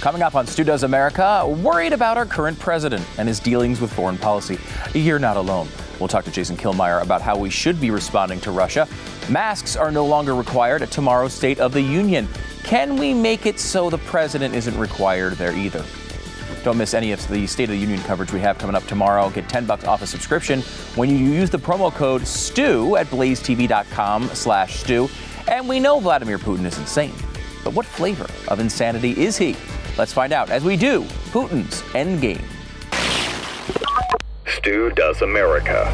Coming up on Stu Does America, worried about our current president and his dealings with foreign policy. You're not alone. We'll talk to Jason Killmeyer about how we should be responding to Russia. Masks are no longer required at tomorrow's State of the Union. Can we make it so the president isn't required there either? Don't miss any of the State of the Union coverage we have coming up tomorrow. Get 10 bucks off a subscription when you use the promo code STU at blazetv.com slash STU. And we know Vladimir Putin is insane. But what flavor of insanity is he? Let's find out as we do Putin's Endgame. Stu Does America.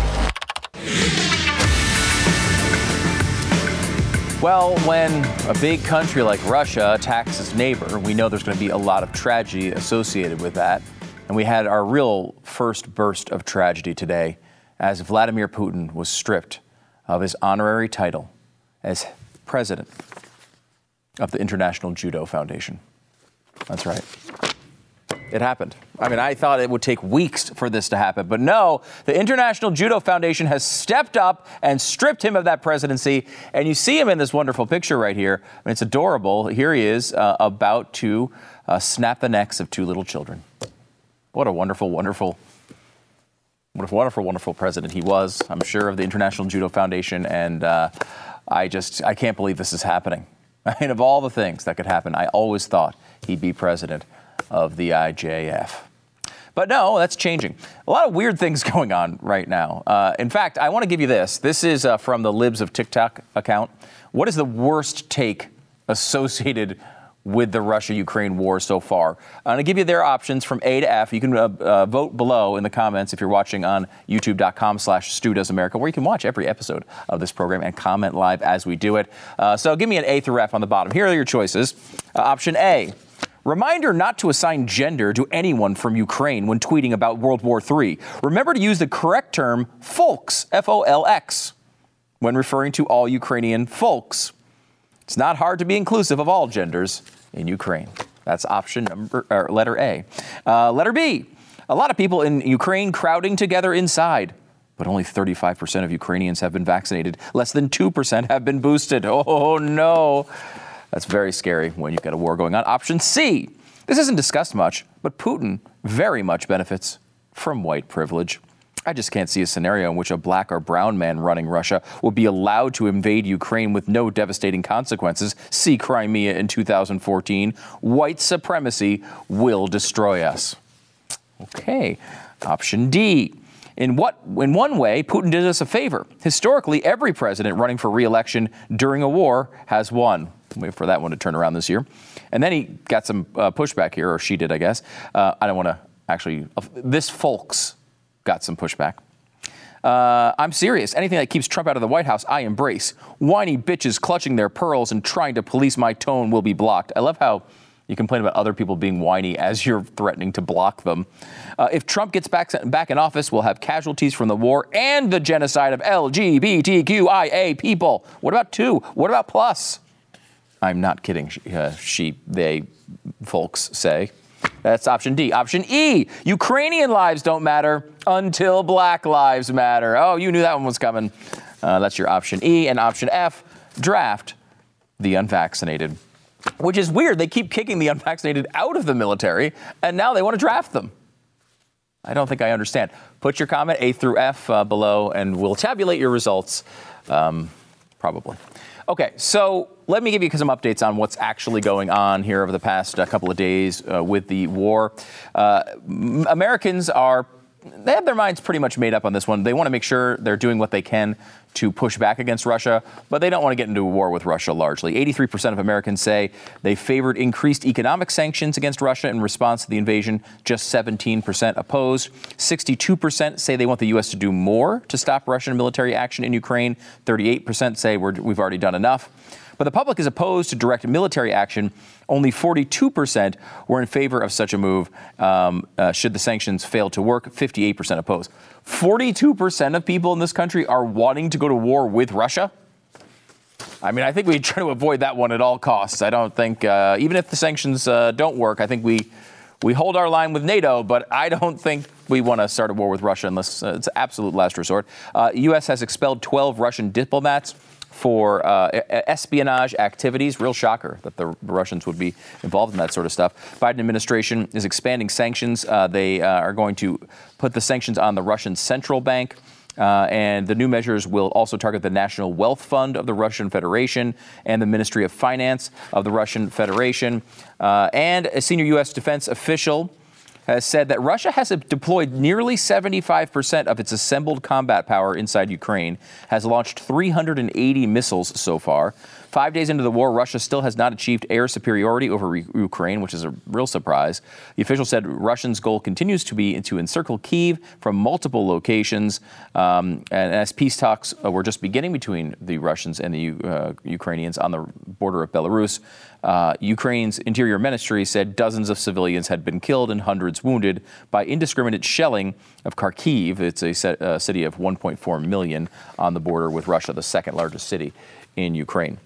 Well, when a big country like Russia attacks its neighbor, we know there's going to be a lot of tragedy associated with that. And we had our real first burst of tragedy today as Vladimir Putin was stripped of his honorary title as president of the International Judo Foundation. That's right. It happened. I mean, I thought it would take weeks for this to happen, but no, the International Judo Foundation has stepped up and stripped him of that presidency. And you see him in this wonderful picture right here. I mean, it's adorable. Here he is uh, about to uh, snap the necks of two little children. What a wonderful, wonderful, what a wonderful, wonderful president he was, I'm sure, of the International Judo Foundation. And uh, I just, I can't believe this is happening. Mean, of all the things that could happen, I always thought he'd be president of the IJF. But no, that's changing. A lot of weird things going on right now. Uh, in fact, I want to give you this. This is uh, from the Libs of TikTok account. What is the worst take associated with the Russia Ukraine war so far? I'm going to give you their options from A to F. You can uh, uh, vote below in the comments if you're watching on youtube.com slash Stu Does America, where you can watch every episode of this program and comment live as we do it. Uh, so give me an A through F on the bottom. Here are your choices. Uh, option A. Reminder not to assign gender to anyone from Ukraine when tweeting about World War III. Remember to use the correct term folks, F O L X, when referring to all Ukrainian folks. It's not hard to be inclusive of all genders in Ukraine. That's option number, or letter A. Uh, letter B. A lot of people in Ukraine crowding together inside, but only 35% of Ukrainians have been vaccinated. Less than 2% have been boosted. Oh no. That's very scary when you've got a war going on. Option C. This isn't discussed much, but Putin very much benefits from white privilege. I just can't see a scenario in which a black or brown man running Russia will be allowed to invade Ukraine with no devastating consequences. See Crimea in 2014. White supremacy will destroy us. Okay. Option D. In what in one way, Putin did us a favor. Historically, every president running for re-election during a war has won. Wait for that one to turn around this year. And then he got some uh, pushback here, or she did, I guess. Uh, I don't want to actually. Uh, this folks got some pushback. Uh, I'm serious. Anything that keeps Trump out of the White House, I embrace. Whiny bitches clutching their pearls and trying to police my tone will be blocked. I love how you complain about other people being whiny as you're threatening to block them. Uh, if Trump gets back, back in office, we'll have casualties from the war and the genocide of LGBTQIA people. What about two? What about plus? I'm not kidding, uh, she, they folks say. That's option D. Option E Ukrainian lives don't matter until black lives matter. Oh, you knew that one was coming. Uh, that's your option E. And option F draft the unvaccinated. Which is weird. They keep kicking the unvaccinated out of the military, and now they want to draft them. I don't think I understand. Put your comment A through F uh, below, and we'll tabulate your results. Um, probably. Okay, so let me give you some updates on what's actually going on here over the past uh, couple of days uh, with the war. Uh, Americans are they have their minds pretty much made up on this one. They want to make sure they're doing what they can to push back against Russia, but they don't want to get into a war with Russia largely. 83% of Americans say they favored increased economic sanctions against Russia in response to the invasion. Just 17% opposed. 62% say they want the U.S. to do more to stop Russian military action in Ukraine. 38% say we have already done enough. But the public is opposed to direct military action. Only 42% were in favor of such a move um, uh, should the sanctions fail to work. 58% oppose. 42% of people in this country are wanting to go to war with Russia. I mean, I think we try to avoid that one at all costs. I don't think, uh, even if the sanctions uh, don't work, I think we we hold our line with NATO, but I don't think we want to start a war with Russia unless uh, it's absolute last resort. Uh, U.S. has expelled 12 Russian diplomats for uh, espionage activities. Real shocker that the Russians would be involved in that sort of stuff. Biden administration is expanding sanctions. Uh, they uh, are going to put the sanctions on the Russian central bank. Uh, and the new measures will also target the National Wealth Fund of the Russian Federation and the Ministry of Finance of the Russian Federation. Uh, and a senior U.S. defense official has said that Russia has deployed nearly 75% of its assembled combat power inside Ukraine, has launched 380 missiles so far. Five days into the war, Russia still has not achieved air superiority over Ukraine, which is a real surprise. The official said Russia's goal continues to be to encircle Kiev from multiple locations. Um, and as peace talks uh, were just beginning between the Russians and the uh, Ukrainians on the border of Belarus, uh, Ukraine's interior ministry said dozens of civilians had been killed and hundreds wounded by indiscriminate shelling of Kharkiv. It's a set, uh, city of 1.4 million on the border with Russia, the second largest city in Ukraine.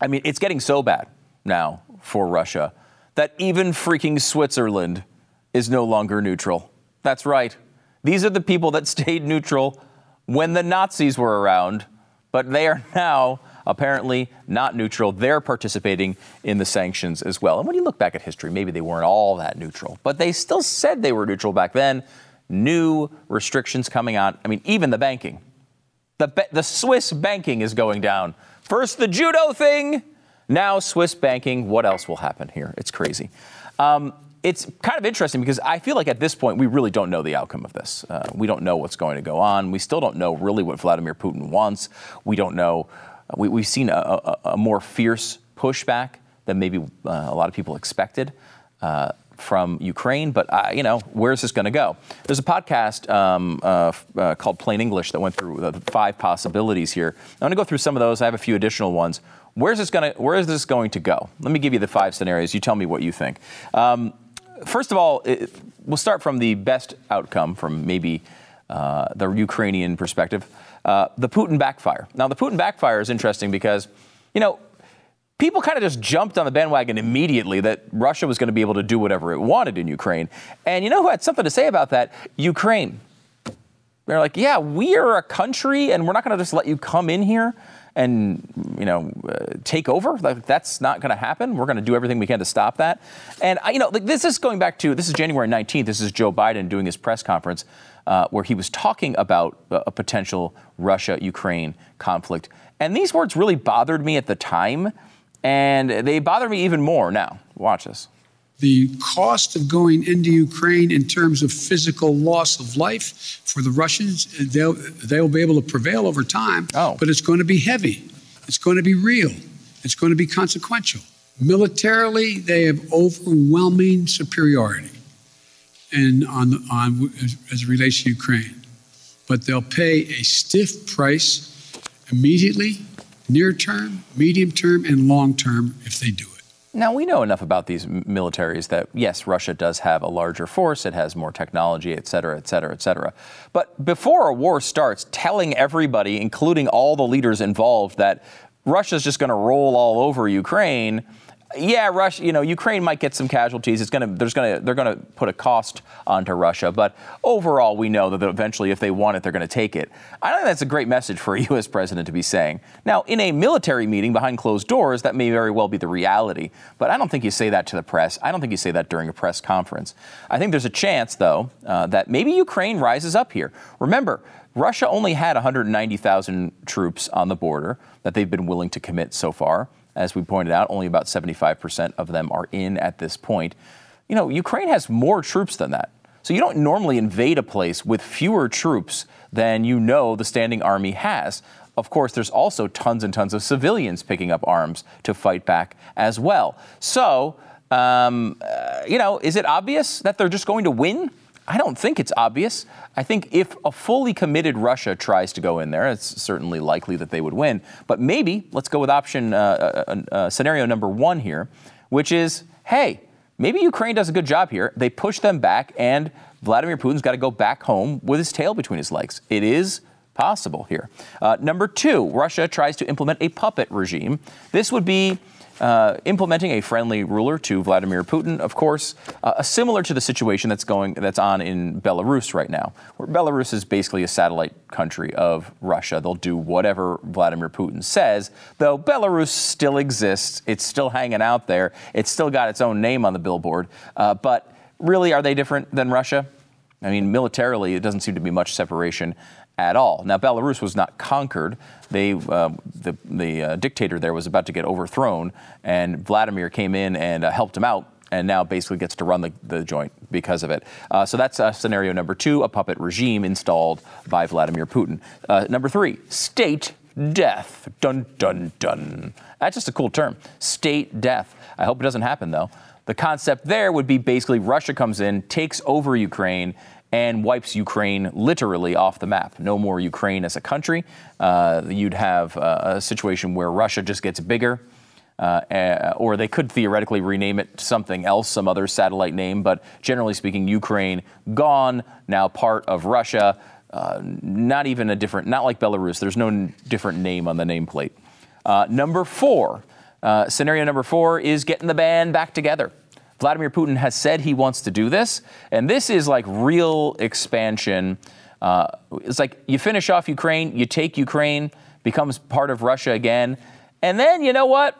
I mean, it's getting so bad now for Russia that even freaking Switzerland is no longer neutral. That's right. These are the people that stayed neutral when the Nazis were around, but they are now apparently not neutral. They're participating in the sanctions as well. And when you look back at history, maybe they weren't all that neutral, but they still said they were neutral back then. New restrictions coming out. I mean, even the banking. The, the Swiss banking is going down First the judo thing, now Swiss banking. What else will happen here? It's crazy. Um, it's kind of interesting because I feel like at this point we really don't know the outcome of this. Uh, we don't know what's going to go on. We still don't know really what Vladimir Putin wants. We don't know. Uh, we, have seen a, a, a, more fierce pushback than maybe uh, a lot of people expected. Uh, from Ukraine, but uh, you know, where's this going to go? There's a podcast um, uh, uh, called Plain English that went through the five possibilities here. I'm going to go through some of those. I have a few additional ones. Where's this going to Where is this going to go? Let me give you the five scenarios. You tell me what you think. Um, first of all, it, we'll start from the best outcome from maybe uh, the Ukrainian perspective. Uh, the Putin backfire. Now, the Putin backfire is interesting because, you know, people kind of just jumped on the bandwagon immediately that Russia was going to be able to do whatever it wanted in Ukraine. And you know who had something to say about that? Ukraine. They're like, yeah, we are a country and we're not going to just let you come in here and you know uh, take over like, that's not going to happen we're going to do everything we can to stop that and you know like, this is going back to this is january 19th this is joe biden doing his press conference uh, where he was talking about a potential russia ukraine conflict and these words really bothered me at the time and they bother me even more now. Watch this. The cost of going into Ukraine in terms of physical loss of life for the Russians, they'll, they'll be able to prevail over time, oh. but it's going to be heavy. It's going to be real. It's going to be consequential. Militarily, they have overwhelming superiority and on, on as, as it relates to Ukraine. But they'll pay a stiff price immediately near term, medium term, and long term if they do it. Now, we know enough about these militaries that, yes, Russia does have a larger force, it has more technology, et cetera, et cetera, et cetera. But before a war starts, telling everybody, including all the leaders involved, that Russia's just going to roll all over Ukraine yeah, Russia, you know, Ukraine might get some casualties. It's to, there's to, they're going to put a cost onto Russia. But overall, we know that eventually, if they want it, they're going to take it. I think that's a great message for a U.S. president to be saying. Now, in a military meeting behind closed doors, that may very well be the reality. But I don't think you say that to the press. I don't think you say that during a press conference. I think there's a chance, though, uh, that maybe Ukraine rises up here. Remember, Russia only had 190,000 troops on the border that they've been willing to commit so far. As we pointed out, only about 75% of them are in at this point. You know, Ukraine has more troops than that. So you don't normally invade a place with fewer troops than you know the standing army has. Of course, there's also tons and tons of civilians picking up arms to fight back as well. So, um, uh, you know, is it obvious that they're just going to win? I don't think it's obvious. I think if a fully committed Russia tries to go in there, it's certainly likely that they would win. But maybe let's go with option uh, uh, uh, scenario number one here, which is, hey, maybe Ukraine does a good job here. They push them back, and Vladimir Putin's got to go back home with his tail between his legs. It is possible here. Uh, number two, Russia tries to implement a puppet regime. This would be uh, implementing a friendly ruler to Vladimir Putin, of course, uh, similar to the situation that's going that's on in Belarus right now, where Belarus is basically a satellite country of Russia. They'll do whatever Vladimir Putin says, though Belarus still exists. It's still hanging out there. It's still got its own name on the billboard. Uh, but really, are they different than Russia? I mean, militarily, it doesn't seem to be much separation at all. Now, Belarus was not conquered. They, uh, the the uh, dictator there was about to get overthrown, and Vladimir came in and uh, helped him out, and now basically gets to run the, the joint because of it. Uh, so that's uh, scenario number two: a puppet regime installed by Vladimir Putin. Uh, number three: state death. Dun dun dun. That's just a cool term. State death. I hope it doesn't happen though. The concept there would be basically Russia comes in, takes over Ukraine, and wipes Ukraine literally off the map. No more Ukraine as a country. Uh, you'd have uh, a situation where Russia just gets bigger. Uh, or they could theoretically rename it something else, some other satellite name, but generally speaking, Ukraine gone, now part of Russia. Uh, not even a different, not like Belarus. There's no n- different name on the nameplate. Uh, number four, uh, scenario number four is getting the band back together. Vladimir Putin has said he wants to do this, and this is like real expansion. Uh, it's like you finish off Ukraine, you take Ukraine, becomes part of Russia again, and then you know what?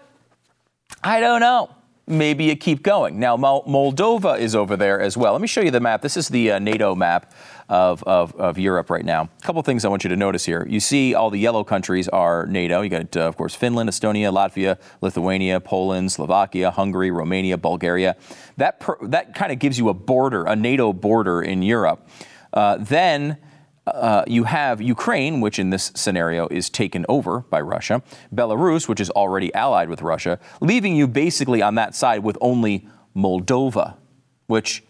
I don't know. Maybe you keep going. Now, Moldova is over there as well. Let me show you the map. This is the uh, NATO map of, of, of, Europe right now. A couple things I want you to notice here. You see all the yellow countries are NATO. You got, uh, of course, Finland, Estonia, Latvia, Lithuania, Poland, Slovakia, Hungary, Romania, Bulgaria. That, per, that kind of gives you a border, a NATO border in Europe. Uh, then uh, you have Ukraine, which in this scenario is taken over by Russia, Belarus, which is already allied with Russia, leaving you basically on that side with only Moldova, which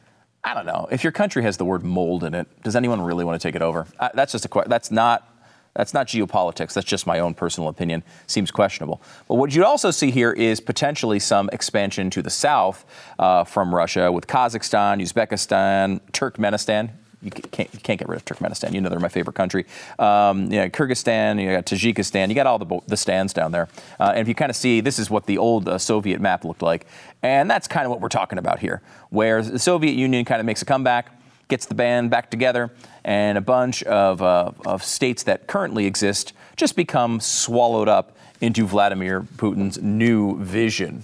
I don't know. If your country has the word mold in it, does anyone really want to take it over? That's just a question. That's not. That's not geopolitics. That's just my own personal opinion. Seems questionable. But what you'd also see here is potentially some expansion to the south uh, from Russia with Kazakhstan, Uzbekistan, Turkmenistan you can't, you can't get rid of Turkmenistan. You know they're my favorite country. Um, you know, Kyrgyzstan, you got Tajikistan, you got all the, the stands down there. Uh, and if you kind of see, this is what the old uh, Soviet map looked like. And that's kind of what we're talking about here, where the Soviet Union kind of makes a comeback, gets the band back together, and a bunch of, uh, of states that currently exist just become swallowed up into Vladimir Putin's new vision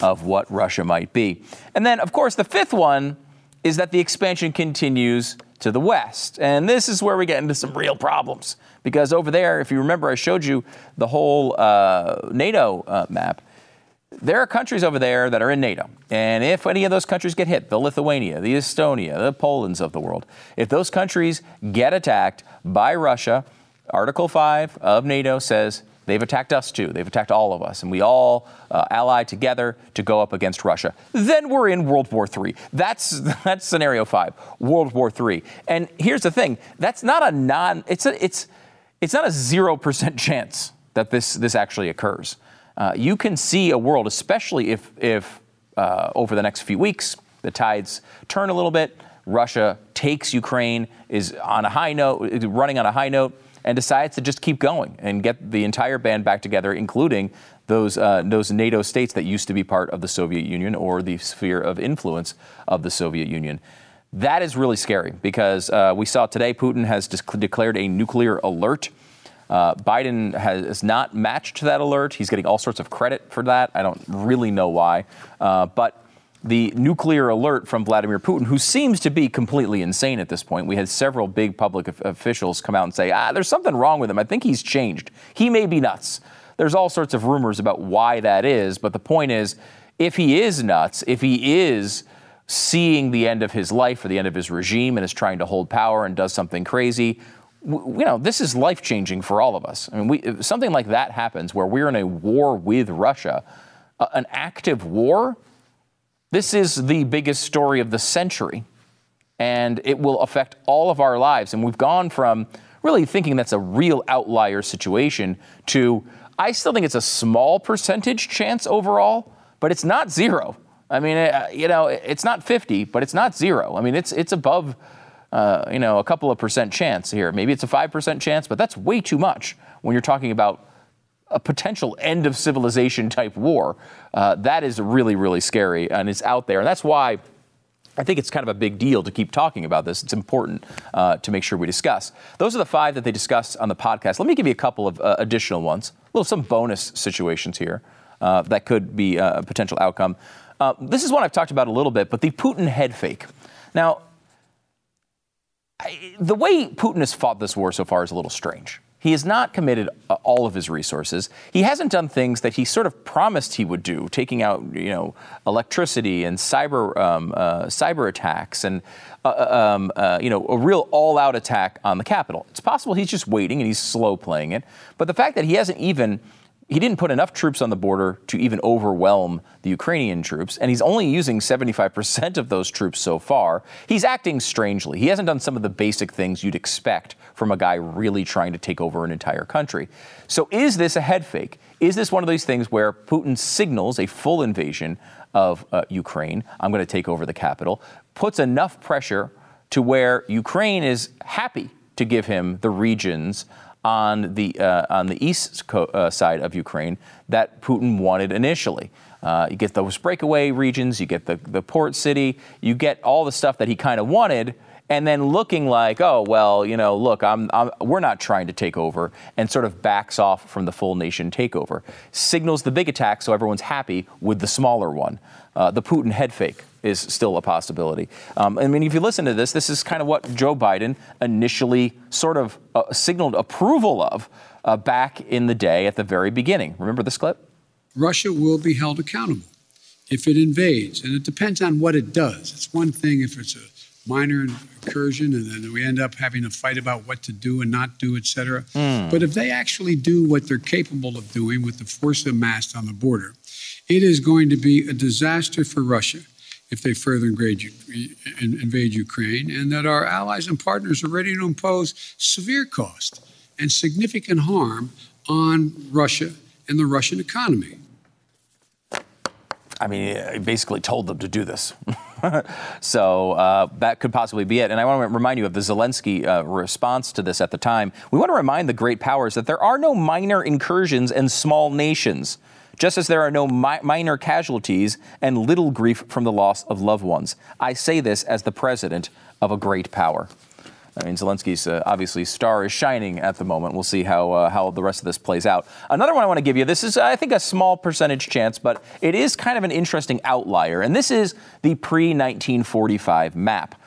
of what Russia might be. And then, of course, the fifth one is that the expansion continues to the west. And this is where we get into some real problems. Because over there, if you remember, I showed you the whole uh, NATO uh, map. There are countries over there that are in NATO. And if any of those countries get hit, the Lithuania, the Estonia, the Polands of the world, if those countries get attacked by Russia, Article 5 of NATO says They've attacked us too. They've attacked all of us, and we all uh, ally together to go up against Russia. Then we're in World War III. That's that's scenario five, World War III. And here's the thing: that's not a non. It's a it's it's not a zero percent chance that this this actually occurs. Uh, you can see a world, especially if if uh, over the next few weeks the tides turn a little bit. Russia takes Ukraine, is on a high note, running on a high note and decides to just keep going and get the entire band back together, including those, uh, those NATO states that used to be part of the Soviet Union or the sphere of influence of the Soviet Union. That is really scary because uh, we saw today Putin has declared a nuclear alert. Uh, Biden has not matched that alert. He's getting all sorts of credit for that. I don't really know why. Uh, but the nuclear alert from Vladimir Putin, who seems to be completely insane at this point. We had several big public officials come out and say, ah, there's something wrong with him. I think he's changed. He may be nuts. There's all sorts of rumors about why that is, but the point is, if he is nuts, if he is seeing the end of his life or the end of his regime and is trying to hold power and does something crazy, you know, this is life changing for all of us. I mean, we, something like that happens where we're in a war with Russia, uh, an active war this is the biggest story of the century. and it will affect all of our lives. And we've gone from really thinking that's a real outlier situation to I still think it's a small percentage chance overall, but it's not zero. I mean, uh, you know, it's not 50, but it's not zero. I mean, it's it's above, uh, you know, a couple of percent chance here. Maybe it's a five percent chance, but that's way too much when you're talking about a potential end of civilization type war. Uh, that is really, really scary, and it's out there, and that's why. I think it's kind of a big deal to keep talking about this. It's important uh, to make sure we discuss. Those are the five that they discussed on the podcast. Let me give you a couple of uh, additional ones, little some bonus situations here uh, that could be a potential outcome. Uh, this is one I've talked about a little bit, but the Putin head fake. Now, I, the way Putin has fought this war so far is a little strange. He has not committed uh, all of his resources. He hasn't done things that he sort of promised he would do, taking out, you know, electricity and cyber um, uh, cyber attacks and, uh, uh um, uh, you know, a real all-out attack on the Capitol. It's possible he's just waiting and he's slow playing it. But the fact that he hasn't even he didn't put enough troops on the border to even overwhelm the Ukrainian troops, and he's only using 75% of those troops so far. He's acting strangely. He hasn't done some of the basic things you'd expect from a guy really trying to take over an entire country. So, is this a head fake? Is this one of these things where Putin signals a full invasion of uh, Ukraine? I'm going to take over the capital, puts enough pressure to where Ukraine is happy to give him the regions on the uh, on the east co- uh, side of Ukraine that Putin wanted initially. Uh, you get those breakaway regions, you get the, the port city, you get all the stuff that he kind of wanted, and then looking like, oh well, you know, look, I'm, I'm, we're not trying to take over, and sort of backs off from the full nation takeover, signals the big attack so everyone's happy with the smaller one. Uh, the Putin head fake is still a possibility. Um, I mean, if you listen to this, this is kind of what Joe Biden initially sort of uh, signaled approval of uh, back in the day at the very beginning. Remember this clip? Russia will be held accountable if it invades, and it depends on what it does. It's one thing if it's a minor incursion and then we end up having a fight about what to do and not do, et cetera. Mm. But if they actually do what they're capable of doing with the force amassed on the border, it is going to be a disaster for Russia if they further invade, invade Ukraine, and that our allies and partners are ready to impose severe cost and significant harm on Russia and the Russian economy. I mean, I basically told them to do this. so uh, that could possibly be it. And I want to remind you of the Zelensky uh, response to this at the time. We want to remind the great powers that there are no minor incursions and small nations just as there are no mi- minor casualties and little grief from the loss of loved ones. I say this as the president of a great power. I mean, Zelensky's uh, obviously star is shining at the moment. We'll see how uh, how the rest of this plays out. Another one I want to give you. This is, I think, a small percentage chance, but it is kind of an interesting outlier. And this is the pre 1945 map.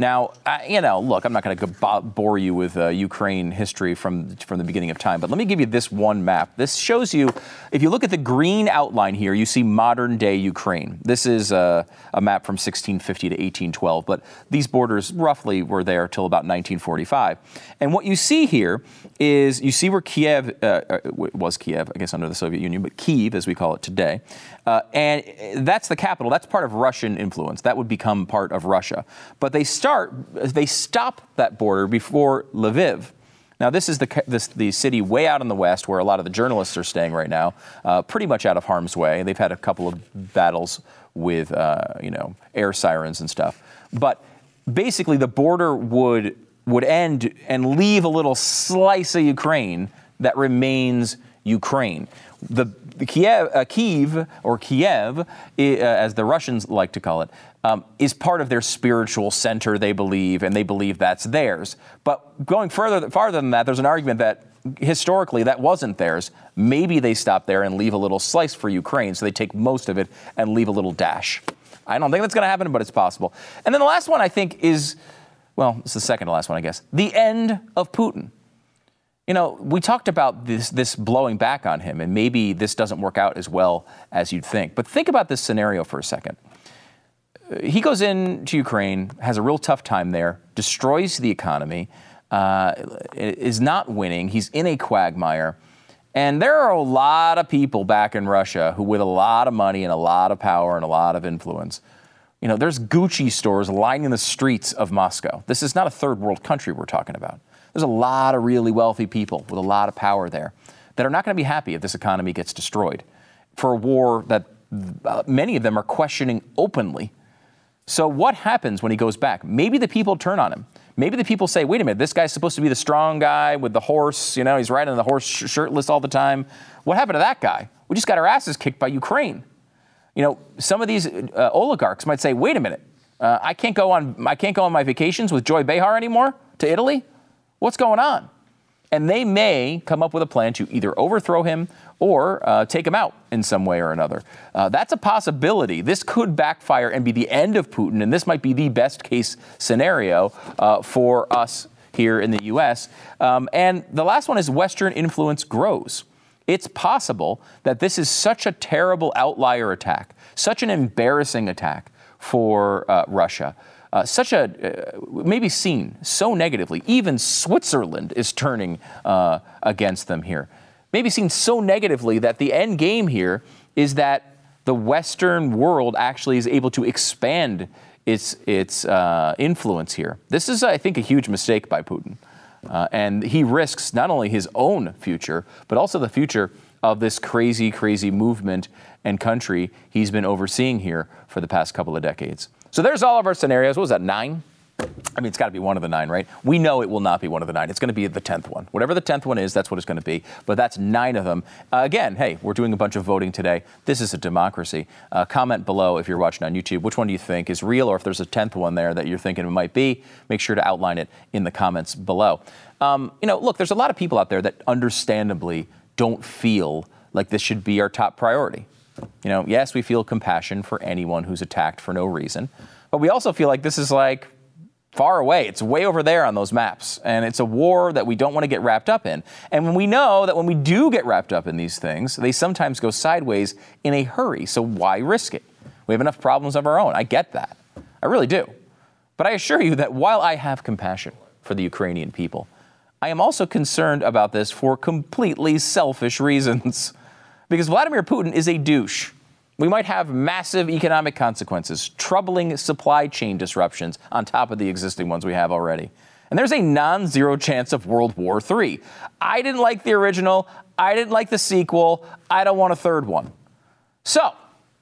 Now, I, you know, look, I'm not going to bore you with uh, Ukraine history from from the beginning of time, but let me give you this one map. This shows you, if you look at the green outline here, you see modern day Ukraine. This is a, a map from 1650 to 1812, but these borders roughly were there till about 1945. And what you see here is you see where Kiev uh, uh was Kiev, I guess under the Soviet Union, but Kiev as we call it today, uh, and that's the capital. That's part of Russian influence. That would become part of Russia. But they start, they stop that border before Lviv. Now, this is the, this, the city way out in the west where a lot of the journalists are staying right now, uh, pretty much out of harm's way. They've had a couple of battles with, uh, you know, air sirens and stuff. But basically, the border would, would end and leave a little slice of Ukraine that remains Ukraine. The, the Kiev, uh, Kiev, or Kiev, uh, as the Russians like to call it, um, is part of their spiritual center, they believe, and they believe that's theirs. But going further, farther than that, there's an argument that historically that wasn't theirs. Maybe they stop there and leave a little slice for Ukraine, so they take most of it and leave a little dash. I don't think that's going to happen, but it's possible. And then the last one I think is, well, it's the second to last one, I guess. The end of Putin. You know, we talked about this, this blowing back on him, and maybe this doesn't work out as well as you'd think. But think about this scenario for a second. He goes into Ukraine, has a real tough time there, destroys the economy, uh, is not winning. He's in a quagmire. And there are a lot of people back in Russia who, with a lot of money and a lot of power and a lot of influence, You know, there's Gucci stores lining the streets of Moscow. This is not a third world country we're talking about. There's a lot of really wealthy people with a lot of power there that are not going to be happy if this economy gets destroyed for a war that uh, many of them are questioning openly. So, what happens when he goes back? Maybe the people turn on him. Maybe the people say, wait a minute, this guy's supposed to be the strong guy with the horse. You know, he's riding the horse sh- shirtless all the time. What happened to that guy? We just got our asses kicked by Ukraine. You know, some of these uh, oligarchs might say, wait a minute, uh, I can't go on I can't go on my vacations with Joy Behar anymore to Italy. What's going on? And they may come up with a plan to either overthrow him or uh, take him out in some way or another. Uh, that's a possibility. This could backfire and be the end of Putin, and this might be the best case scenario uh, for us here in the U.S. Um, and the last one is Western influence grows. It's possible that this is such a terrible outlier attack, such an embarrassing attack for uh, Russia uh, such a uh, maybe seen so negatively. Even Switzerland is turning uh, against them here. Maybe seen so negatively that the end game here is that the Western world actually is able to expand its its uh, influence here. This is, I think, a huge mistake by Putin, uh, and he risks not only his own future but also the future of this crazy, crazy movement and country he's been overseeing here for the past couple of decades. So there's all of our scenarios. What was that, nine? I mean, it's got to be one of the nine, right? We know it will not be one of the nine. It's going to be the 10th one. Whatever the 10th one is, that's what it's going to be. But that's nine of them. Uh, again, hey, we're doing a bunch of voting today. This is a democracy. Uh, comment below if you're watching on YouTube. Which one do you think is real, or if there's a 10th one there that you're thinking it might be, make sure to outline it in the comments below. Um, you know, look, there's a lot of people out there that understandably don't feel like this should be our top priority. You know, yes, we feel compassion for anyone who's attacked for no reason, but we also feel like this is like far away. It's way over there on those maps. And it's a war that we don't want to get wrapped up in. And when we know that when we do get wrapped up in these things, they sometimes go sideways in a hurry. So why risk it? We have enough problems of our own. I get that. I really do. But I assure you that while I have compassion for the Ukrainian people, I am also concerned about this for completely selfish reasons. because Vladimir Putin is a douche. We might have massive economic consequences, troubling supply chain disruptions on top of the existing ones we have already. And there's a non zero chance of World War III. I didn't like the original. I didn't like the sequel. I don't want a third one. So,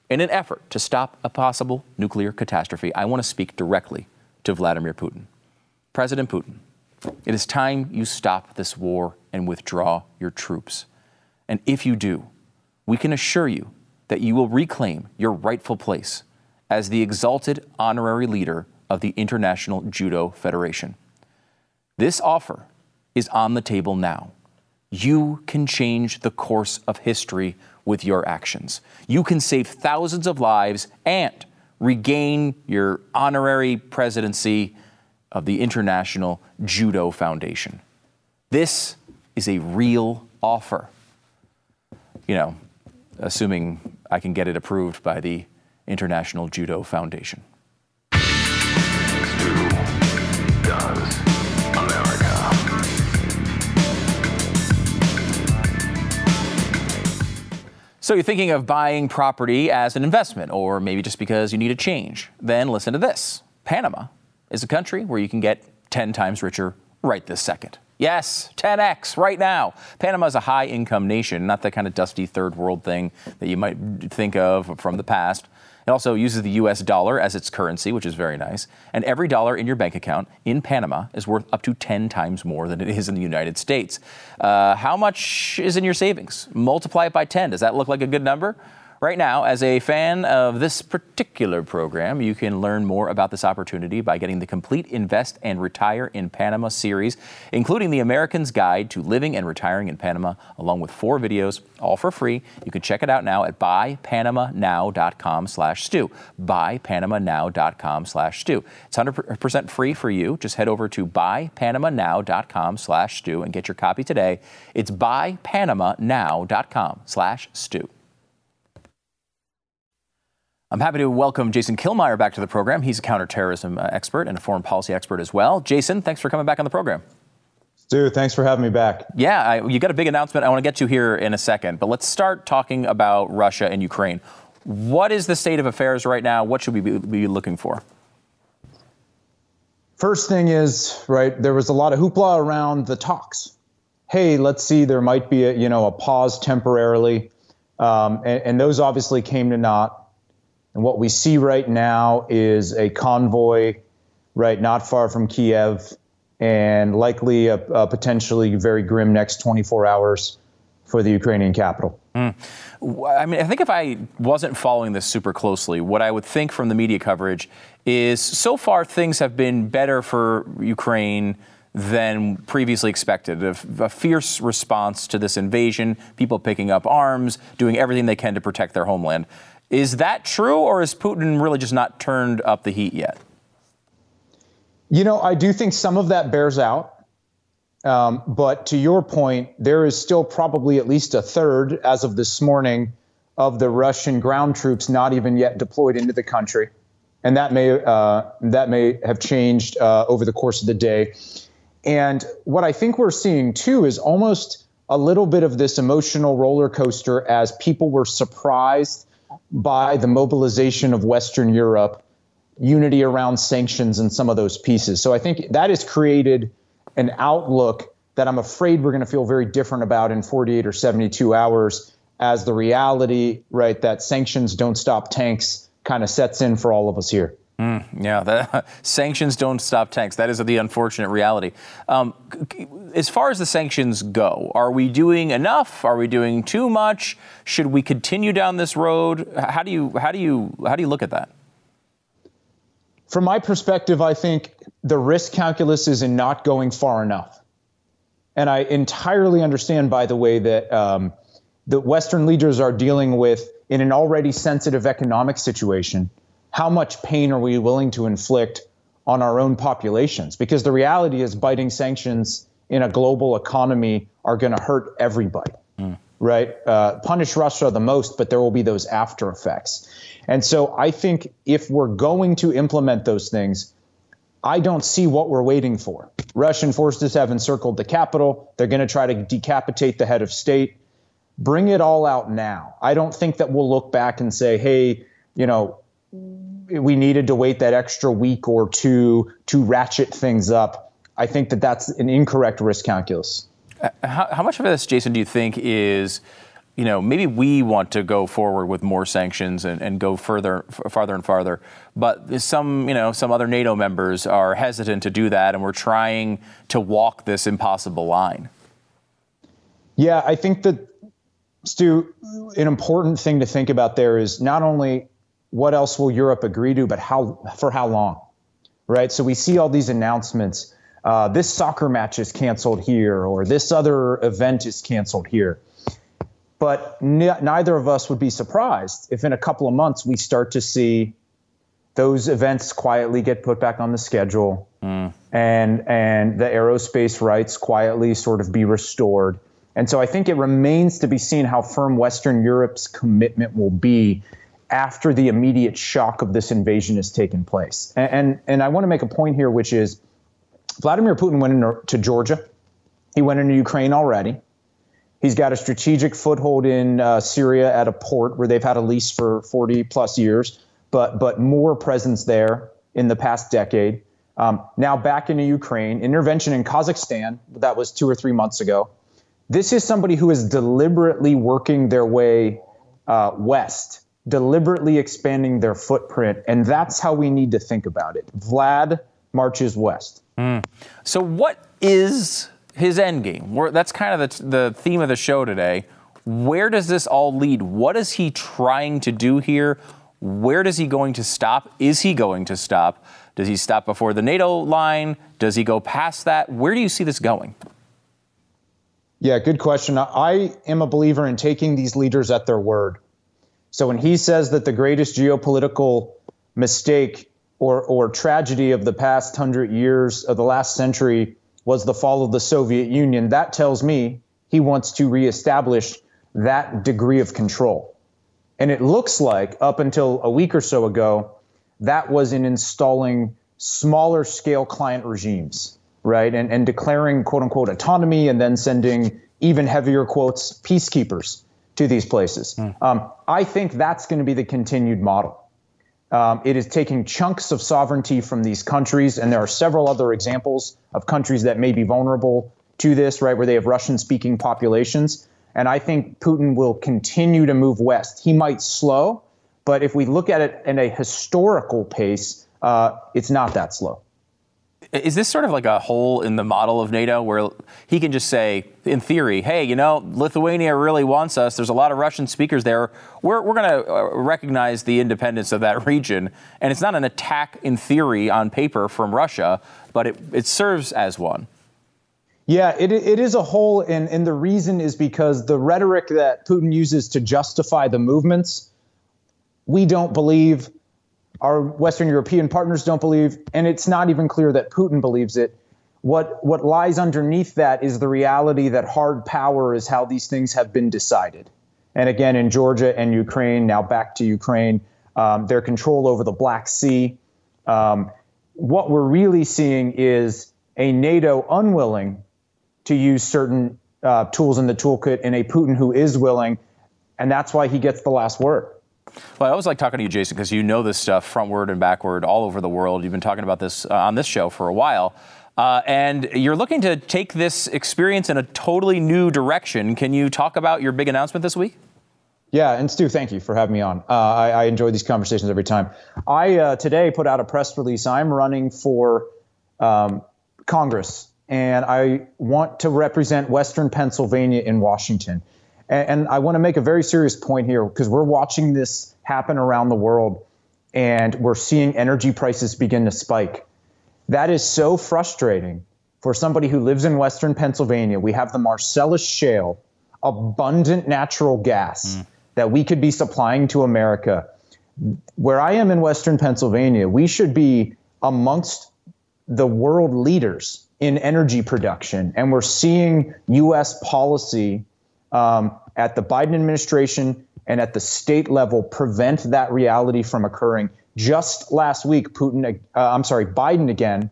in an effort to stop a possible nuclear catastrophe, I want to speak directly to Vladimir Putin. President Putin, it is time you stop this war and withdraw your troops. And if you do, we can assure you that you will reclaim your rightful place as the exalted honorary leader of the International Judo Federation. This offer is on the table now. You can change the course of history with your actions. You can save thousands of lives and regain your honorary presidency of the International Judo Foundation. This is a real offer. You know, assuming I can get it approved by the International Judo Foundation. So you're thinking of buying property as an investment, or maybe just because you need a change. Then listen to this Panama is a country where you can get 10 times richer right this second. Yes, 10x right now. Panama is a high income nation, not the kind of dusty third world thing that you might think of from the past. It also uses the US dollar as its currency, which is very nice. And every dollar in your bank account in Panama is worth up to 10 times more than it is in the United States. Uh, how much is in your savings? Multiply it by 10. Does that look like a good number? Right now, as a fan of this particular program, you can learn more about this opportunity by getting the complete Invest and Retire in Panama series, including the American's Guide to Living and Retiring in Panama, along with four videos, all for free. You can check it out now at buypanamanow.com slash stu. Buypanamanow.com slash stu. It's 100% free for you. Just head over to buypanamanow.com slash stu and get your copy today. It's buypanamanow.com slash stu. I'm happy to welcome Jason Killmeyer back to the program. He's a counterterrorism uh, expert and a foreign policy expert as well. Jason, thanks for coming back on the program. Stu, thanks for having me back. Yeah, I, you got a big announcement I want to get to here in a second, but let's start talking about Russia and Ukraine. What is the state of affairs right now? What should we be, be looking for? First thing is, right, there was a lot of hoopla around the talks. Hey, let's see, there might be a, you know, a pause temporarily. Um, and, and those obviously came to naught. And what we see right now is a convoy, right, not far from Kiev, and likely a, a potentially very grim next 24 hours for the Ukrainian capital. Mm. I mean, I think if I wasn't following this super closely, what I would think from the media coverage is so far things have been better for Ukraine than previously expected. A, a, fierce response to this invasion, people picking up arms, doing everything they can to protect their homeland. Is that true, or has Putin really just not turned up the heat yet? You know, I do think some of that bears out. Um, but to your point, there is still probably at least a third, as of this morning, of the Russian ground troops not even yet deployed into the country, and that may uh, that may have changed uh, over the course of the day. And what I think we're seeing too is almost a little bit of this emotional roller coaster as people were surprised by the mobilization of Western Europe, unity around sanctions, and some of those pieces. So I think that has created an outlook that I'm afraid we're going to feel very different about in 48 or 72 hours as the reality, right, that sanctions don't stop tanks kind of sets in for all of us here. Mm, yeah, sanctions don't stop tanks. That is the unfortunate reality. Um, as far as the sanctions go, are we doing enough? Are we doing too much? Should we continue down this road? How do you how do you how do you look at that? From my perspective, I think the risk calculus is in not going far enough, and I entirely understand, by the way, that um, the Western leaders are dealing with in an already sensitive economic situation how much pain are we willing to inflict on our own populations? Because the reality is, biting sanctions in a global economy are going to hurt everybody, mm. right? Uh, punish Russia the most, but there will be those after effects. And so I think if we're going to implement those things, I don't see what we're waiting for. Russian forces have encircled the capital. They're going to try to decapitate the head of state. Bring it all out now. I don't think that we'll look back and say, hey, you know, we needed to wait that extra week or two to ratchet things up. I think that that's an incorrect risk calculus. Uh, how, how much of this, Jason, do you think is, you know, maybe we want to go forward with more sanctions and, and go further, farther and farther, but some, you know, some other NATO members are hesitant to do that, and we're trying to walk this impossible line. Yeah, I think that, Stu, an important thing to think about there is not only what else will Europe agree to, but how for how long, right? So we see all these announcements. Uh, this soccer match is canceled here, or this other event is canceled here. But n- neither of us would be surprised if in a couple of months we start to see those events quietly get put back on the schedule, mm. and and the airspace rights quietly sort of be restored. And so I think it remains to be seen how firm Western Europe's commitment will be after the immediate shock of this invasion has taken place. And, and, and I want to make a point here, which is Vladimir Putin went into Georgia. He went into Ukraine already. He's got a strategic foothold in uh, Syria at a port where they've had a lease for 40 plus years, but, but more presence there in the past decade. Um, now back into Ukraine, intervention in Kazakhstan, that was two or three months ago. This is somebody who is deliberately working their way uh, west deliberately expanding their footprint. And that's how we need to think about it. Vlad marches west. Mm. So, what is his end game? that's kind of the, the theme of the show today. Where does this all lead? What is he trying to do here? Where does he going to stop? Is he going to stop? Does he stop before the NATO line? Does he go past that? Where do you see this going? Yeah, good question. I am a believer in taking these leaders at their word. So when he says that the greatest geopolitical mistake or, or tragedy of the past hundred years of the last century was the fall of the Soviet Union, that tells me he wants to reestablish that degree of control. And it looks like up until a week or so ago, that was in installing smaller scale client regimes, right? And, and declaring quote unquote autonomy and then sending even heavier quotes peacekeepers to these places. Mm. Um, I think that's going to be the continued model. Um, it is taking chunks of sovereignty from these countries, and there are several other examples of countries that may be vulnerable to this, right, where they have Russian speaking populations. And I think Putin will continue to move west. He might slow, but if we look at it in a historical pace, uh, it's not that slow. Is this sort of like a hole in the model of NATO where he can just say, in theory, hey, you know, Lithuania really wants us. There's a lot of Russian speakers there. We're, we're going to uh, recognize the independence of that region. And it's not an attack in theory on paper from Russia, but it, it serves as one. Yeah, it, it is a hole. And, and the reason is because the rhetoric that Putin uses to justify the movements, we don't believe our Western European partners don't believe, and it's not even clear that Putin believes it. What what lies underneath that is the reality that hard power is how these things have been decided. And again, in Georgia and Ukraine, now back to Ukraine, um, their control over the Black Sea. Um, what we're really seeing is a NATO unwilling to use certain uh, tools in the toolkit, and a Putin who is willing, and that's why he gets the last word. Well, I always like talking to you, Jason, because you know this stuff frontward and backward all over the world. You've been talking about this uh, on this show for a while. Uh, and you're looking to take this experience in a totally new direction. Can you talk about your big announcement this week? Yeah, and Stu, thank you for having me on. Uh, I, I, enjoy these conversations every time. I uh, today put out a press release. I'm running for um, Congress, and I want to represent Western Pennsylvania in Washington. And, and I want to make a very serious point here because we're watching this happen around the world and we're seeing energy prices begin to spike. That is so frustrating for somebody who lives in Western Pennsylvania. We have the Marcellus Shale, abundant natural gas mm. that we could be supplying to America. Where I am in Western Pennsylvania, we should be amongst the world leaders in energy production. And we're seeing US policy um, at the Biden administration and at the state level prevent that reality from occurring. Just last week, Putin, uh, I'm sorry, Biden again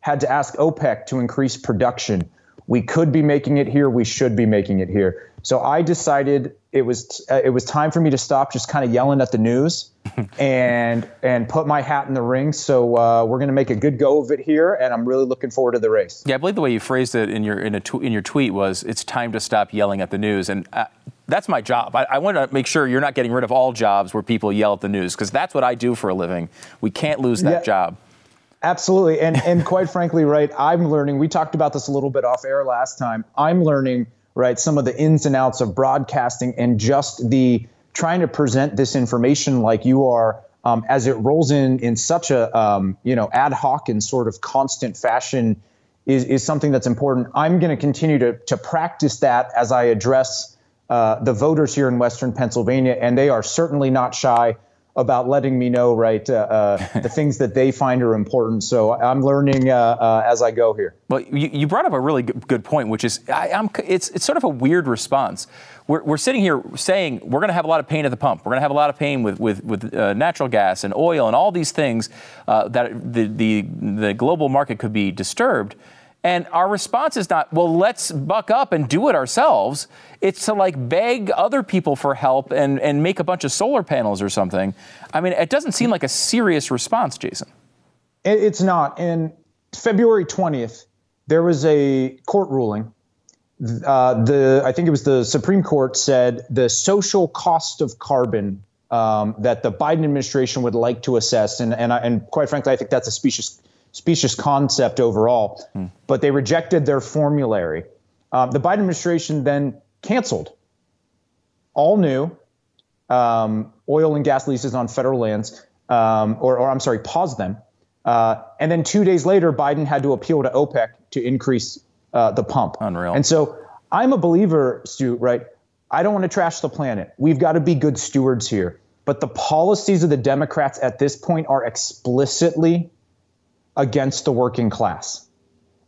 had to ask OPEC to increase production. We could be making it here. We should be making it here. So I decided it was uh, it was time for me to stop just kind of yelling at the news and and put my hat in the ring. So uh, we're going to make a good go of it here, and I'm really looking forward to the race. Yeah, I believe the way you phrased it in your in a tw- in your tweet was it's time to stop yelling at the news, and uh, that's my job. I, I want to make sure you're not getting rid of all jobs where people yell at the news because that's what I do for a living. We can't lose that yeah. job. Absolutely, and and quite frankly, right? I'm learning. We talked about this a little bit off air last time. I'm learning right? Some of the ins and outs of broadcasting and just the trying to present this information like you are um, as it rolls in in such a um, you know ad hoc and sort of constant fashion is, is something that's important. I'm going to continue to to practice that as I address uh, the voters here in Western Pennsylvania, and they are certainly not shy about letting me know, right, uh, uh, the things that they find are important. So I'm learning uh, uh, as I go here. Well, you, you, brought up a really good point, which is I, it's, it's sort of a weird response. We're, we're sitting here saying we're going to have a lot of pain at the pump. We're going to have a lot of pain with, with, with uh, natural gas and oil and all these things uh, that the, the, the global market could be disturbed. And our response is not, well, let's buck up and do it ourselves. It's to like beg other people for help and, and make a bunch of solar panels or something. I mean, it doesn't seem like a serious response, Jason. It's not. In February 20th, there was a court ruling. Uh, the I think it was the Supreme Court said the social cost of carbon um, that the Biden administration would like to assess, and and, I, and quite frankly, I think that's a specious specious concept overall. Hmm. But they rejected their formulary. Um, the Biden administration then canceled all new um, oil and gas leases on federal lands, um, or, or, I'm sorry, paused them. Uh, and then two days later, Biden had to appeal to OPEC to increase uh, the pump. Unreal. And so I'm a believer, Stu, right? I don't want to trash the planet. We've got to be good stewards here. But the policies of the Democrats at this point are explicitly against the working class.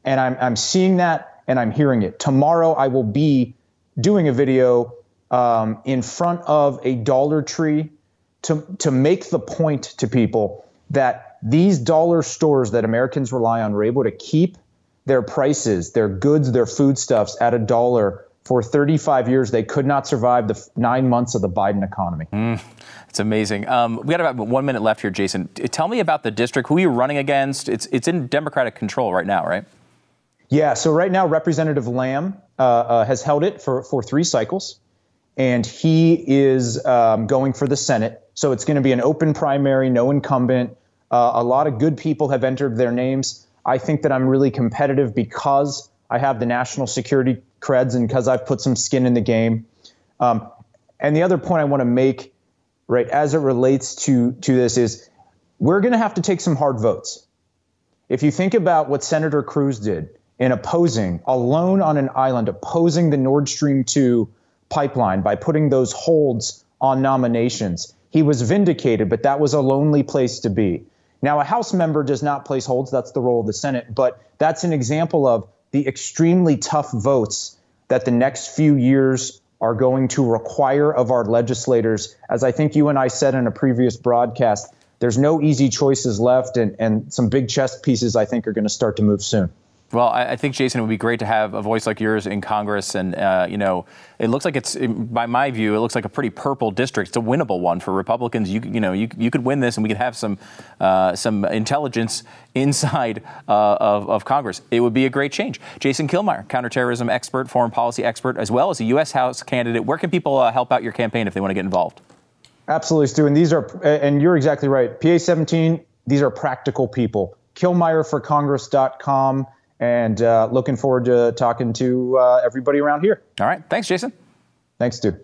And I'm, I'm seeing that and I'm hearing it. Tomorrow, I will be doing a video um, in front of a Dollar Tree to, to make the point to people that these dollar stores that Americans rely on were able to keep their prices, their goods, their foodstuffs at a dollar for 35 years, they could not survive the nine months of the Biden economy. Mm, it's amazing. Um, we got about one minute left here, Jason. Tell me about the district. Who are you running against? It's it's in Democratic control right now, right? Yeah. So right now, Representative Lamb uh, uh, has held it for for three cycles, and he is um, going for the Senate. So it's going to be an open primary, no incumbent. Uh, a lot of good people have entered their names. I think that I'm really competitive because I have the national security creds and because I've put some skin in the game. Um, and the other point I want to make, right, as it relates to to this is we're going to have to take some hard votes. If you think about what Senator Cruz did in opposing, alone on an island, opposing the Nord Stream 2 pipeline by putting those holds on nominations, he was vindicated, but that was a lonely place to be. Now, a House member does not place holds. That's the role of the Senate. But that's an example of the extremely tough votes that the next few years are going to require of our legislators. As I think you and I said in a previous broadcast, there's no easy choices left, and, and some big chess pieces I think are going to start to move soon. Well, I, think Jason, it would be great to have a voice like yours in Congress, and uh, you know, it looks like it's, by my view, it looks like a pretty purple district. It's a winnable one for Republicans. You, you know, you, you could win this, and we could have some uh, some intelligence inside uh, of, of Congress. It would be a great change. Jason Killmeyer, counterterrorism expert, foreign policy expert, as well as a U.S. House candidate. Where can people uh, help out your campaign if they want to get involved? Absolutely, Stu. And these are, and you're exactly right. PA 17. These are practical people. KillmeyerForCongress.com and uh, looking forward to talking to uh, everybody around here. All right. Thanks, Jason. Thanks, dude.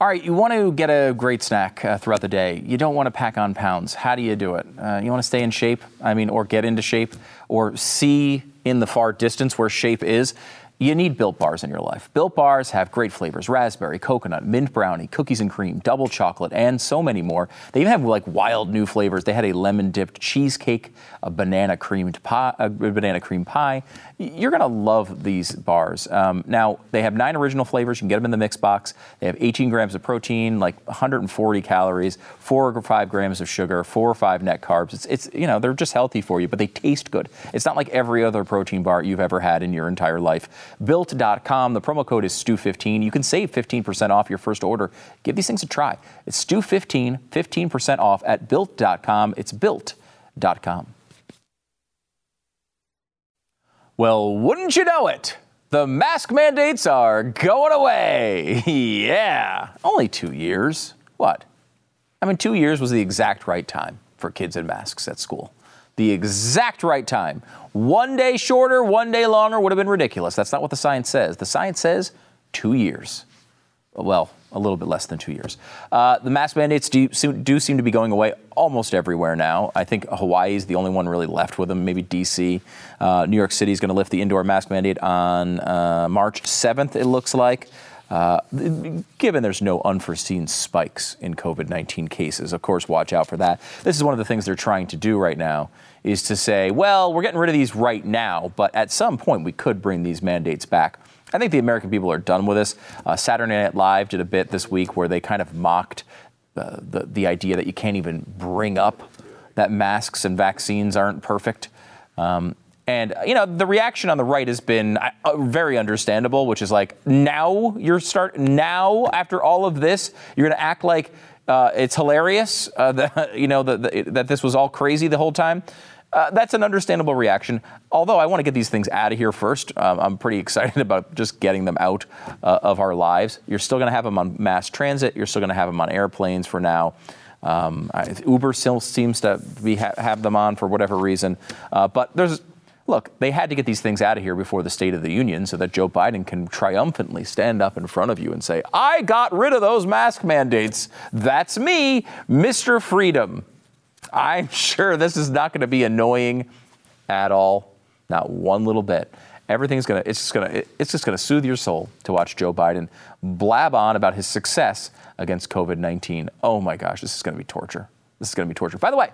All right, you want to get a great snack uh, throughout the day. You don't want to pack on pounds. How do you do it? Uh, you want to stay in shape, I mean, or get into shape, or see in the far distance where shape is. You need Built Bars in your life. Built Bars have great flavors raspberry, coconut, mint brownie, cookies and cream, double chocolate, and so many more. They even have like wild new flavors. They had a lemon dipped cheesecake, a banana creamed pie, a banana cream pie. You're going to love these bars. Um, now, they have nine original flavors. You can get them in the mix box. They have 18 grams of protein, like 140 calories, four or five grams of sugar, four or five net carbs. It's, it's, you know, they're just healthy for you, but they taste good. It's not like every other protein bar you've ever had in your entire life. Built.com. The promo code is STU15. You can save 15% off your first order. Give these things a try. It's STU15, 15% off at Built.com. It's Built.com. Well, wouldn't you know it? The mask mandates are going away. yeah. Only two years. What? I mean, two years was the exact right time for kids in masks at school the exact right time. One day shorter, one day longer would have been ridiculous. That's not what the science says. The science says two years. Well, a little bit less than two years. Uh, the mask mandates do, do, seem to be going away almost everywhere now. I think Hawaii is the only one really left with them, maybe D.C. Uh, New York City is going to lift the indoor mask mandate on uh, March 7th, it looks like. Uh, given there's no unforeseen spikes in COVID 19 cases, of course, watch out for that. This is one of the things they're trying to do right now is to say, well, we're getting rid of these right now, but at some point we could bring these mandates back. I think the American people are done with this. Uh, Saturday Night Live did a bit this week where they kind of mocked uh, the, the idea that you can't even bring up that masks and vaccines aren't perfect. Um, and you know the reaction on the right has been uh, uh very understandable, which is like now you're start now after all of this you're going to act like uh, it's hilarious uh, that, you know the, the, that this was all crazy the whole time. Uh, that's an understandable reaction. Although I want to get these things out of here first. Um, I'm pretty excited about just getting them out uh, of our lives. You're still going to have them on mass transit. You're still going to have them on airplanes for now. Um, Uber still seems to be ha- have them on for whatever reason. But there's look, they had to get these things out of here before the State of the Union so that Joe Biden can triumphantly stand up in front of you and say, I got rid of those mask mandates. That's me, Mr. Freedom. I'm sure this is not going to be annoying at all, not one little bit. Everything's gonna, it's just gonna, it's just gonna soothe your soul to watch Joe Biden blab on about his success against COVID-19. Oh my gosh, this is gonna be torture. This is gonna be torture. By the way,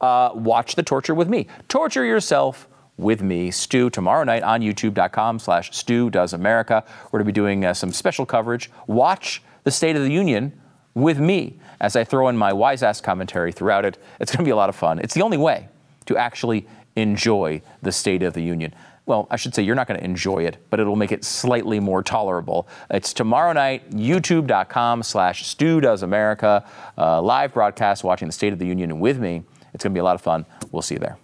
uh, watch the torture with me. Torture yourself with me, Stu, tomorrow night on youtube.com slash Stu Does America. We're going to be doing uh, some special coverage. Watch the State of the Union with me as I throw in my wise ass commentary throughout it. It's going to be a lot of fun. It's the only way. to actually enjoy the State of the Union. Well, I should say you're not going to enjoy it, but it'll make it slightly more tolerable. It's tomorrow night, youtube.com slash Stu Does America, uh, live broadcast watching the State of the Union with me. It's going to be a lot of fun. We'll see you there.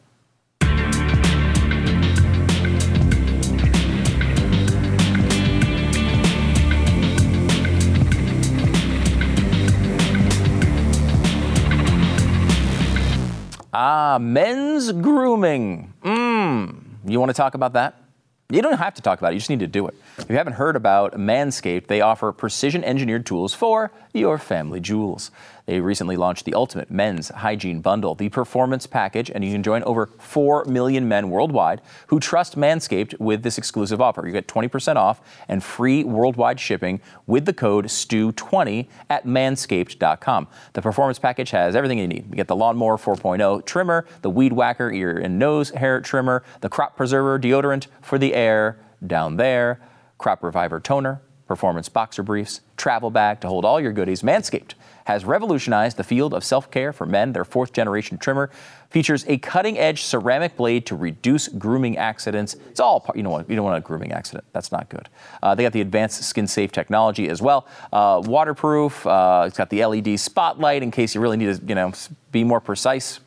Ah, men's grooming. Mmm. You want to talk about that? You don't have to talk about it, you just need to do it. If you haven't heard about Manscaped, they offer precision engineered tools for your family jewels. They recently launched the Ultimate Men's Hygiene Bundle, the performance package, and you can join over 4 million men worldwide who trust Manscaped with this exclusive offer. You get 20% off and free worldwide shipping with the code STU20 at manscaped.com. The performance package has everything you need. You get the Lawnmower 4.0 trimmer, the Weed Whacker ear and nose hair trimmer, the Crop Preserver deodorant for the air down there, Crop Reviver toner, performance boxer briefs, travel bag to hold all your goodies. Manscaped has revolutionized the field of self care for men. Their fourth generation trimmer features a cutting edge ceramic blade to reduce grooming accidents. It's all part, you know what, you don't want a grooming accident. That's not good. Uh, they got the advanced skin safe technology as well. Uh, waterproof. Uh, it's got the LED spotlight in case you really need to, you know, be more precise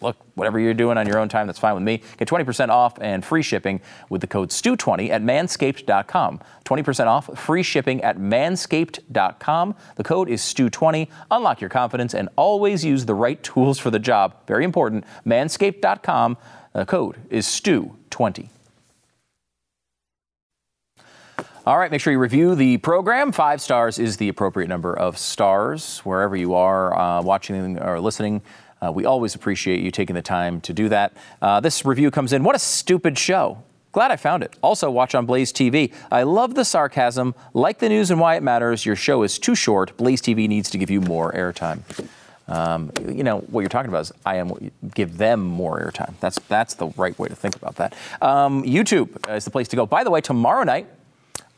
look, whatever you're doing on your own time, that's fine with me. Get 20% off and free shipping with the code STU20 at manscaped.com. 20% off, free shipping at manscaped.com. The code is STU20. Unlock your confidence and always use the right tools for the job. Very important. Manscaped.com. The code is STU20. All right, make sure you review the program. Five stars is the appropriate number of stars wherever you are uh, watching or listening uh, we always appreciate you taking the time to do that. Uh, this review comes in. What a stupid show. Glad I found it. Also, watch on Blaze TV. I love the sarcasm. Like the news and why it matters, your show is too short. Blaze TV needs to give you more airtime. Um, you know what you're talking about is I am give them more airtime. That's that's the right way to think about that. Um, YouTube is the place to go. By the way, tomorrow night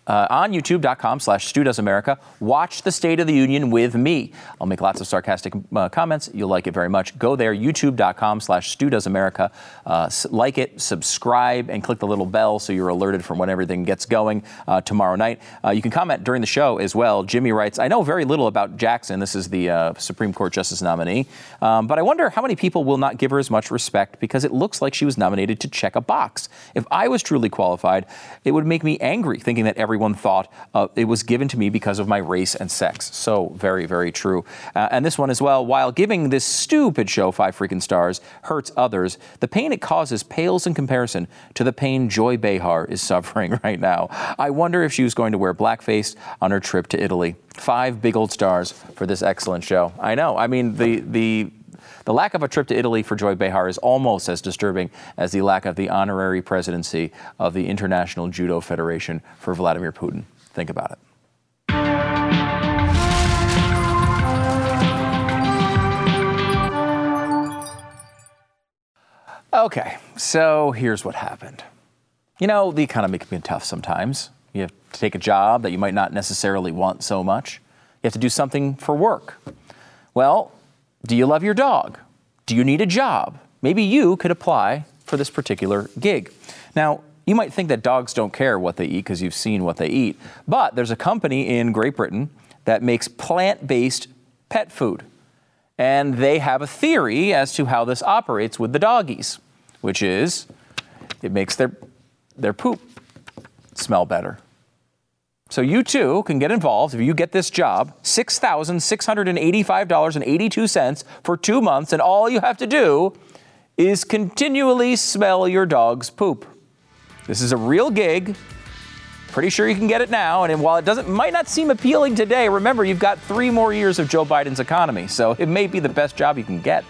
uh, on youtube.com slash America. Watch the State of the Union with me. I'll make lots of sarcastic uh, comments. You'll like it very much. Go there, youtube.com slash America. Uh, like it, subscribe, and click the little bell so you're alerted from when everything gets going uh, tomorrow night. Uh, you can comment during the show as well. Jimmy writes, I know very little about Jackson. This is the uh, Supreme Court Justice nominee. Um, but I wonder how many people will not give her as much respect because it looks like she was nominated to check a box. If I was truly qualified, it would make me angry thinking that every everyone thought uh, it was given to me because of my race and sex. So very, very true. Uh, and this one as well. While giving this stupid show five freaking stars hurts others, the pain it causes pales in comparison to the pain Joy Behar is suffering right now. I wonder if she was going to wear blackface on her trip to Italy. Five big old stars for this excellent show. I know. I mean, the the the lack of a trip to Italy for Joy Behar is almost as disturbing as the lack of the honorary presidency of the International Judo Federation for Vladimir Putin. Think about it. Okay, so here's what happened. You know, the economy can be tough sometimes. You have to take a job that you might not necessarily want so much. You have to do something for work. Well, do you love your dog? Do you need a job? Maybe you could apply for this particular gig. Now, you might think that dogs don't care what they eat because you've seen what they eat, but there's a company in Great Britain that makes plant based pet food. And they have a theory as to how this operates with the doggies, which is it makes their, their poop smell better. So you too can get involved if you get this job, $6,685.82 for two months, and all you have to do is continually smell your dog's poop. This is a real gig. Pretty sure you can get it now. And while it doesn't might not seem appealing today, remember you've got three more years of Joe Biden's economy, so it may be the best job you can get.